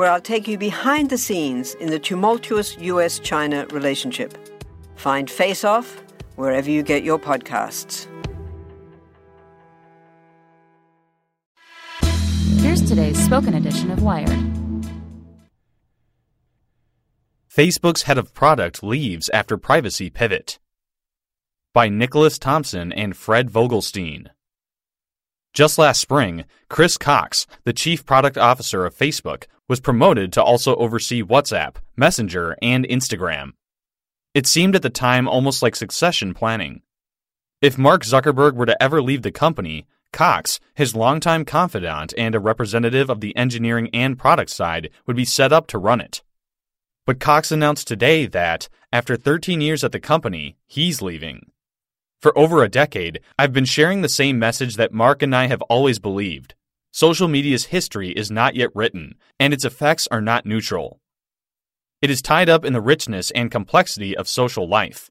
where I'll take you behind the scenes in the tumultuous US China relationship. Find Face Off wherever you get your podcasts. Here's today's spoken edition of Wired. Facebook's head of product leaves after privacy pivot. By Nicholas Thompson and Fred Vogelstein. Just last spring, Chris Cox, the chief product officer of Facebook, was promoted to also oversee WhatsApp, Messenger, and Instagram. It seemed at the time almost like succession planning. If Mark Zuckerberg were to ever leave the company, Cox, his longtime confidant and a representative of the engineering and product side, would be set up to run it. But Cox announced today that, after 13 years at the company, he's leaving. For over a decade, I've been sharing the same message that Mark and I have always believed. Social media's history is not yet written, and its effects are not neutral. It is tied up in the richness and complexity of social life.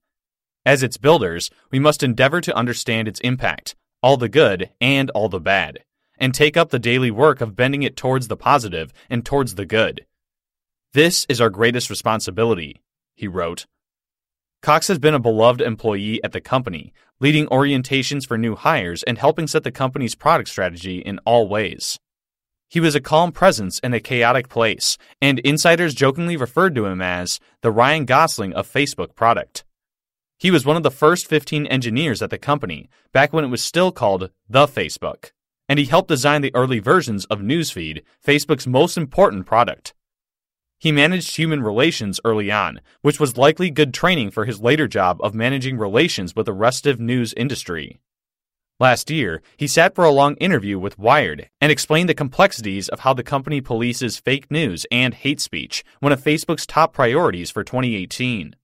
As its builders, we must endeavor to understand its impact, all the good and all the bad, and take up the daily work of bending it towards the positive and towards the good. This is our greatest responsibility, he wrote. Cox has been a beloved employee at the company, leading orientations for new hires and helping set the company's product strategy in all ways. He was a calm presence in a chaotic place, and insiders jokingly referred to him as the Ryan Gosling of Facebook product. He was one of the first 15 engineers at the company, back when it was still called The Facebook, and he helped design the early versions of Newsfeed, Facebook's most important product. He managed human relations early on, which was likely good training for his later job of managing relations with the restive news industry. Last year, he sat for a long interview with Wired and explained the complexities of how the company polices fake news and hate speech, one of Facebook's top priorities for 2018.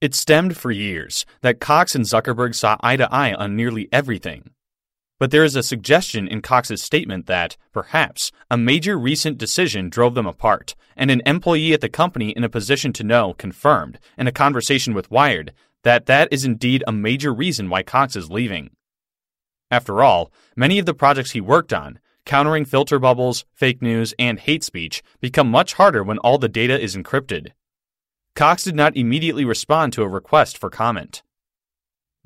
It stemmed for years that Cox and Zuckerberg saw eye to eye on nearly everything, but there is a suggestion in Cox's statement that, perhaps, a major recent decision drove them apart, and an employee at the company in a position to know confirmed, in a conversation with Wired, that that is indeed a major reason why Cox is leaving. After all, many of the projects he worked on, countering filter bubbles, fake news, and hate speech, become much harder when all the data is encrypted. Cox did not immediately respond to a request for comment.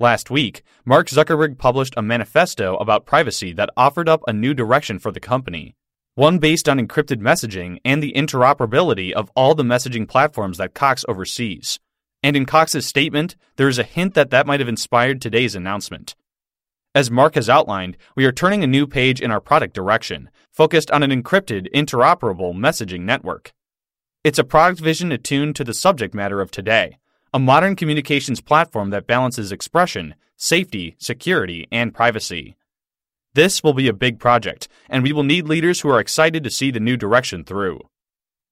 Last week, Mark Zuckerberg published a manifesto about privacy that offered up a new direction for the company, one based on encrypted messaging and the interoperability of all the messaging platforms that Cox oversees. And in Cox's statement, there is a hint that that might have inspired today's announcement. As Mark has outlined, we are turning a new page in our product direction, focused on an encrypted, interoperable messaging network. It's a product vision attuned to the subject matter of today a modern communications platform that balances expression, safety, security, and privacy. This will be a big project, and we will need leaders who are excited to see the new direction through.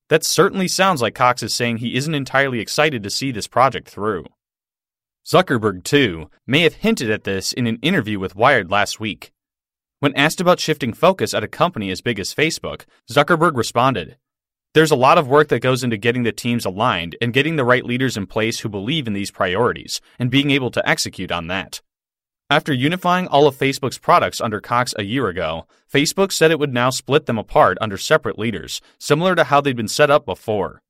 That certainly sounds like Cox is saying he isn't entirely excited to see this project through. Zuckerberg, too, may have hinted at this in an interview with Wired last week. When asked about shifting focus at a company as big as Facebook, Zuckerberg responded, there's a lot of work that goes into getting the teams aligned and getting the right leaders in place who believe in these priorities and being able to execute on that. After unifying all of Facebook's products under Cox a year ago, Facebook said it would now split them apart under separate leaders, similar to how they'd been set up before.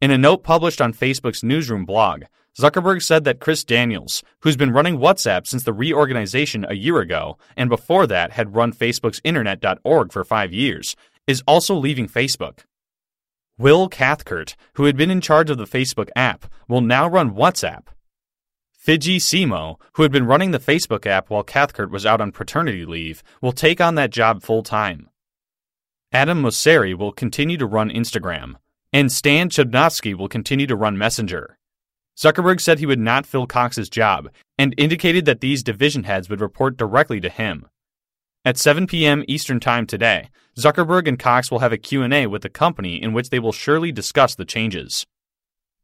In a note published on Facebook's newsroom blog, Zuckerberg said that Chris Daniels, who's been running WhatsApp since the reorganization a year ago and before that had run Facebook's Internet.org for five years, is also leaving Facebook. Will Cathcart, who had been in charge of the Facebook app, will now run WhatsApp. Fidji Simo, who had been running the Facebook app while Cathcart was out on paternity leave, will take on that job full time. Adam Mosseri will continue to run Instagram, and Stan Chudnovsky will continue to run Messenger. Zuckerberg said he would not fill Cox's job and indicated that these division heads would report directly to him. At 7 p.m. Eastern Time today, Zuckerberg and Cox will have a Q&A with the company in which they will surely discuss the changes.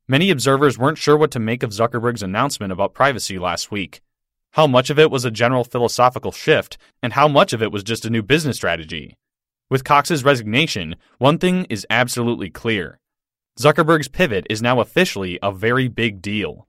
Many observers weren't sure what to make of Zuckerberg's announcement about privacy last week. How much of it was a general philosophical shift, and how much of it was just a new business strategy? With Cox's resignation, one thing is absolutely clear. Zuckerberg's pivot is now officially a very big deal.